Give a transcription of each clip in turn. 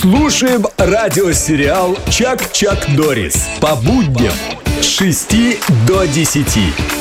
Слушаем радиосериал «Чак-Чак Норрис» по будням с 6 до 10.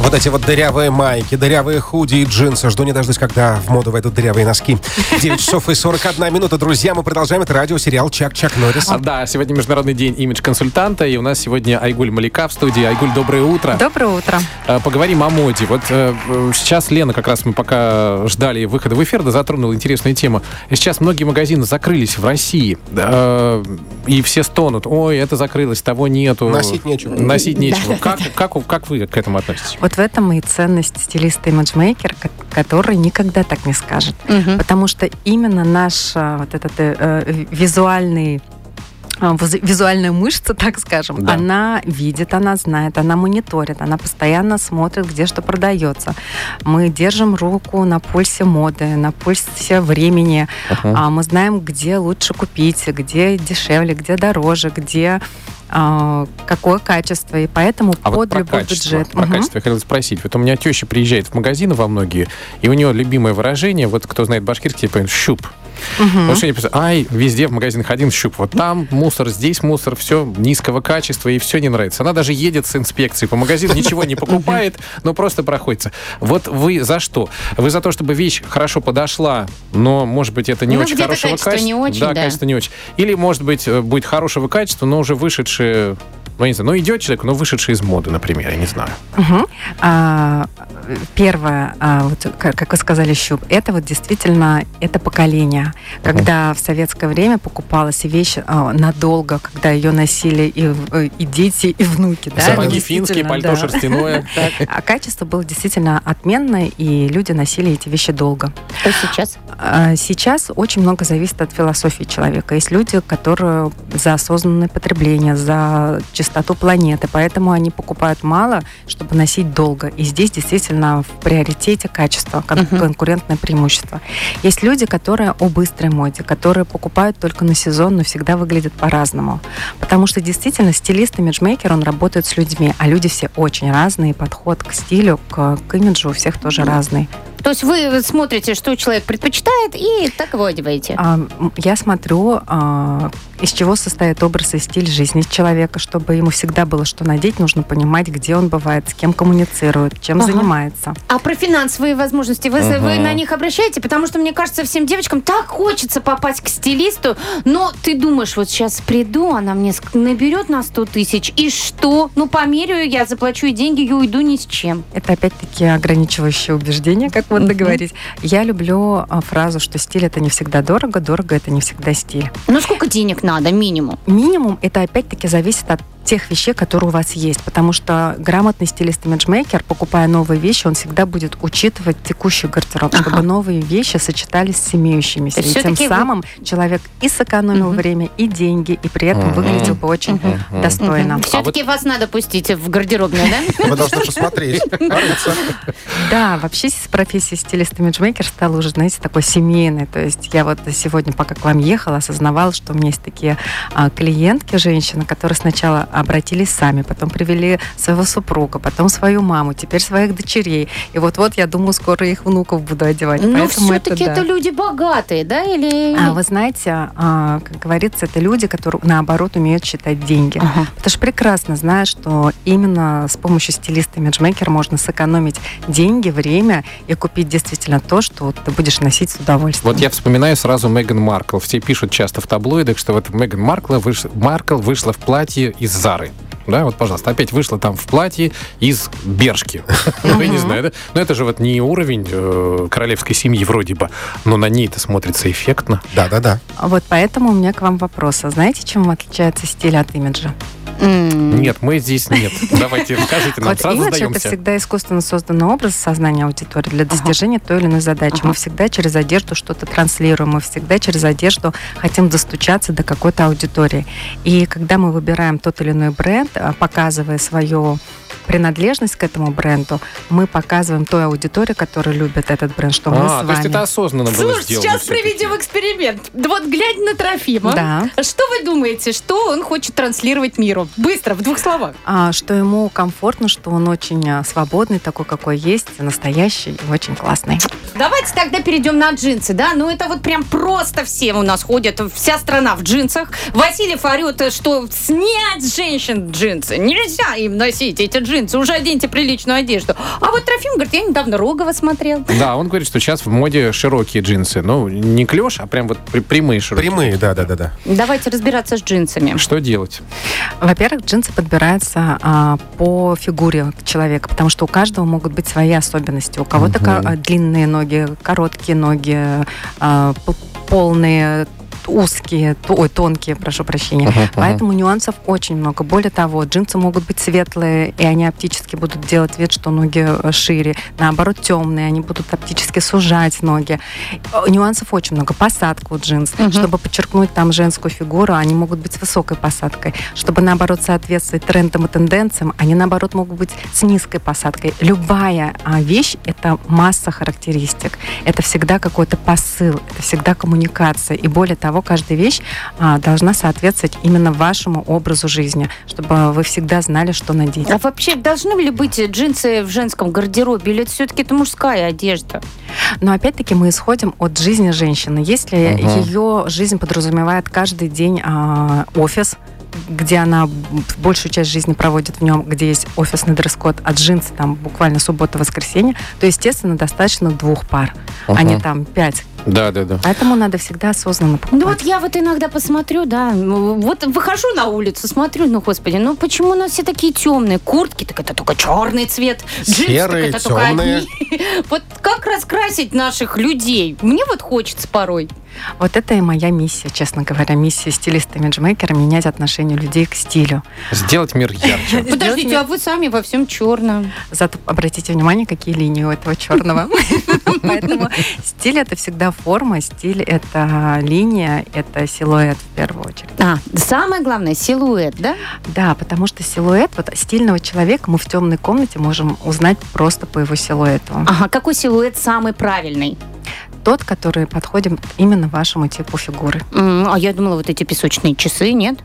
Вот эти вот дырявые майки, дырявые худи и джинсы. Жду не дождусь, когда в моду войдут дырявые носки. 9 часов и 41 минута. Друзья, мы продолжаем. Это радиосериал «Чак-Чак Норрис». А, да, сегодня Международный день имидж-консультанта, и у нас сегодня Айгуль Маляка в студии. Айгуль, доброе утро. Доброе утро. А, Поговорим о моде. Вот э, э, сейчас Лена, как раз мы пока ждали выхода в эфир, да, затронула интересную тему. Сейчас многие магазины закрылись в России, э, и все стонут. Ой, это закрылось, того нету. Носить нечего. Носить нечего. Как, как, как вы к этому относитесь? Вот в этом и ценность стилиста имиджмейкера, ко- который никогда так не скажет. Потому что именно наш а, вот этот э, э, визуальный а, визу- визуальная мышца, так скажем, Да. она видит, она знает, она мониторит, она постоянно смотрит, где что продается. Мы держим руку на пульсе моды, на пульсе времени. А, мы знаем, где лучше купить, где дешевле, где дороже, где какое качество. И поэтому А вот под про любой качество, бюджет. про Мгм. качество я хотел спросить. Вот у меня теща приезжает в магазины во многие, и у нее любимое выражение, вот кто знает башкирский, понимает, щуп. Потому что они пишут, ай, везде в магазинах один щуп. Вот там мусор, здесь мусор, все низкого качества, и все не нравится. Она даже едет с инспекцией по магазину, ничего не покупает, но просто проходится. Вот вы за что? Вы за то, чтобы вещь хорошо подошла, но, может быть, это не Ну, очень хорошего качества. не очень, да, да. качество не очень. Или, может быть, э, будет хорошего качества, но уже вышедшее ну, я не знаю, ну идет человек, но вышедший из моды, например, я не знаю. Мгм. А, первое, а, вот, как, вы сказали, щуп, это вот действительно это поколение. Когда в советское время покупалась вещь а, надолго, когда ее носили и, в- и дети, и внуки. Да, Сапоги финские, пальто да. шерстяное. А качество было действительно отменное, и люди носили эти вещи долго. Что сейчас? А Сейчас очень много зависит от философии человека. Есть люди, которые за осознанное потребление, за чистоту планеты, поэтому они покупают мало, чтобы носить долго. И здесь действительно в приоритете качество, кон- Мгм. конкурентное преимущество. Есть люди, которые о быстрой моде, которые покупают только на сезон, но всегда выглядят по-разному. Потому что действительно стилист, имиджмейкер, он работает с людьми, а люди все очень разные, подход к стилю, к, к имиджу у всех тоже разный. То есть вы смотрите, что человек предпочитает, и так его одеваете. А, Я смотрю, а, из чего состоит образ и стиль жизни человека. Чтобы ему всегда было что надеть, нужно понимать, где он бывает, с кем коммуницирует, чем Ага. занимается. А про финансовые возможности вы, вы Мгм. на них обращаете? Потому что, мне кажется, всем девочкам так хочется попасть к стилисту, но ты думаешь, вот сейчас приду, она мне наберет на 100 тысяч, и что? Ну, померяю, я заплачу и деньги, и уйду ни с чем. Это опять-таки ограничивающее убеждение, как вот договорить. Я люблю а, фразу, что стиль это не всегда дорого, дорого это не всегда стиль. Ну, сколько денег надо, минимум? Минимум это опять-таки зависит от тех вещей, которые у вас есть. Потому что грамотный стилист-имиджмейкер, покупая новые вещи, он всегда будет учитывать текущий гардероб, Ага. чтобы новые вещи сочетались с имеющимися. И тем всё-таки вы- самым человек и сэкономил Мгм. время, и деньги, и при этом Мгм. выглядел бы очень Мгм. достойно. Все-таки вас надо пустить в гардеробную, да? Вы должны посмотреть. Да, вообще с- профессия стилист-имиджмейкер стала уже, знаете, такой семейной. То есть я вот сегодня, пока к вам ехала, осознавала, что у меня есть такие а, клиентки, женщины, которые сначала обратились сами, потом привели своего супруга, потом свою маму, теперь своих дочерей. И вот-вот, я думаю, скоро их внуков буду одевать. Но Поэтому все-таки да. это люди богатые, да? Или... А вы знаете, а, как говорится, это люди, которые наоборот умеют считать деньги. Ага. Потому что прекрасно знаю, что именно с помощью стилиста имиджмейкера можно сэкономить деньги, время и купить действительно то, что ты будешь носить с удовольствием. Вот я вспоминаю сразу Меган Маркл. Все пишут часто в таблоидах, что вот Меган Маркл, выш... Маркл вышла в платье из Зары. Да, вот, пожалуйста, опять вышла там в платье из Бершки. Ну, я не знаю, да? Но это же вот не уровень э, королевской семьи вроде бы, но на ней это смотрится эффектно. Да-да-да. Вот поэтому у меня к вам вопрос. А знаете, чем отличается стиль от имиджа? Нет, мы здесь нет. Давайте, расскажите нам, сразу имидж это всегда искусственно созданный образ сознания аудитории для достижения той или иной задачи. Мы всегда через одежду что-то транслируем, мы всегда через одежду хотим достучаться до какой-то аудитории. И когда мы выбираем тот или иной бренд, а, показывая свою принадлежность к этому бренду, мы показываем той аудитории, которая любит этот бренд, что мы А, с то есть вами. это осознанно было Слушай, сделано сейчас проведем эксперимент. Вот глянь на Трофима. Да. Что вы думаете, что он хочет транслировать миру? Быстро, в двух словах. А, что ему комфортно, что он очень а, свободный, такой, какой есть, настоящий и очень классный. Давайте тогда перейдем на джинсы, да? Ну, это вот прям просто все у нас ходят, вся страна в джинсах. Васильев орет, что снять с женщин джинсы. Нельзя им носить эти джинсы, уже оденьте приличную одежду. А вот Трофим говорит, я недавно Рогова смотрел. Да, он говорит, что сейчас в моде широкие джинсы. Ну, не клеш, а прям вот прямые широкие. Прямые, да-да-да-да. Давайте разбираться с джинсами. Что делать? Во-первых, джинсы подбираются а, по фигуре человека, потому что у каждого могут быть свои особенности. У кого-то ко- а, длинные ноги, короткие ноги, а, полные узкие, ой, тонкие, прошу прощения. Мгм. Поэтому нюансов очень много. Более того, джинсы могут быть светлые, и они оптически будут делать вид, что ноги э, шире. Наоборот, темные, они будут оптически сужать ноги. Э, Нюансов очень много. Посадка у джинс. Мгм. Чтобы подчеркнуть там женскую фигуру, они могут быть с высокой посадкой. Чтобы, наоборот, соответствовать трендам и тенденциям, они, наоборот, могут быть с низкой посадкой. Любая а, вещь — это масса характеристик. Это всегда какой-то посыл, это всегда коммуникация. И более того, каждая вещь а, должна соответствовать именно вашему образу жизни, чтобы вы всегда знали, что надеть. А вообще должны ли быть джинсы в женском гардеробе? Или это все-таки это мужская одежда? Но опять-таки мы исходим от жизни женщины. Если Мгм. ее жизнь подразумевает каждый день а, офис, где она большую часть жизни проводит в нем, где есть офисный дресс-код, а джинсы там буквально суббота-воскресенье, то, естественно, достаточно двух пар, а не там пять. Да, да, да. Поэтому надо всегда осознанно покупать. Ну вот я вот иногда посмотрю, да, ну, вот выхожу на улицу, смотрю, ну господи, ну почему у нас все такие темные? Куртки, так это только черный цвет, джинсы, Серые, так это только темные. одни. Вот как раскрасить наших людей? Мне вот хочется порой. Вот это и моя миссия, честно говоря, миссия стилиста-имиджмейкера менять отношение людей к стилю. Сделать мир ярче. Подождите, а вы сами во всем черном. Зато обратите внимание, какие линии у этого черного. Поэтому стиль это всегда форма, стиль это линия, это силуэт в первую очередь. А, самое главное, силуэт, да? Да, потому что силуэт вот стильного человека мы в темной комнате можем узнать просто по его силуэту. Ага, какой силуэт самый правильный? Тот, который подходит именно вашему типу фигуры. М, А я думала, вот эти песочные часы, нет?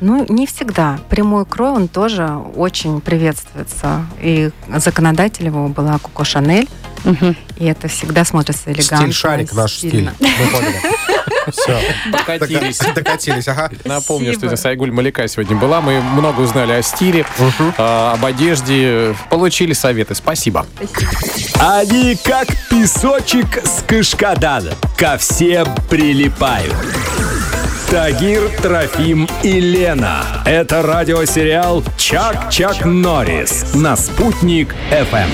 Ну, не всегда. Прямой крой, он тоже очень приветствуется. И законодатель его была Коко Шанель. Мгм. И это всегда смотрится элегантно. Стиль шарик наш стиль. Мы поняли. Все. Покатились. Докатились, ага. Напомню, что Сайгуль Маляка сегодня была. Мы много узнали о стиле, а, об одежде, получили советы. Спасибо. Они как песочек с кашкадана. Ко всем прилипают. Тагир, Трофим и Лена. Это радиосериал «Чак-Чак Норрис» на «Спутник FM.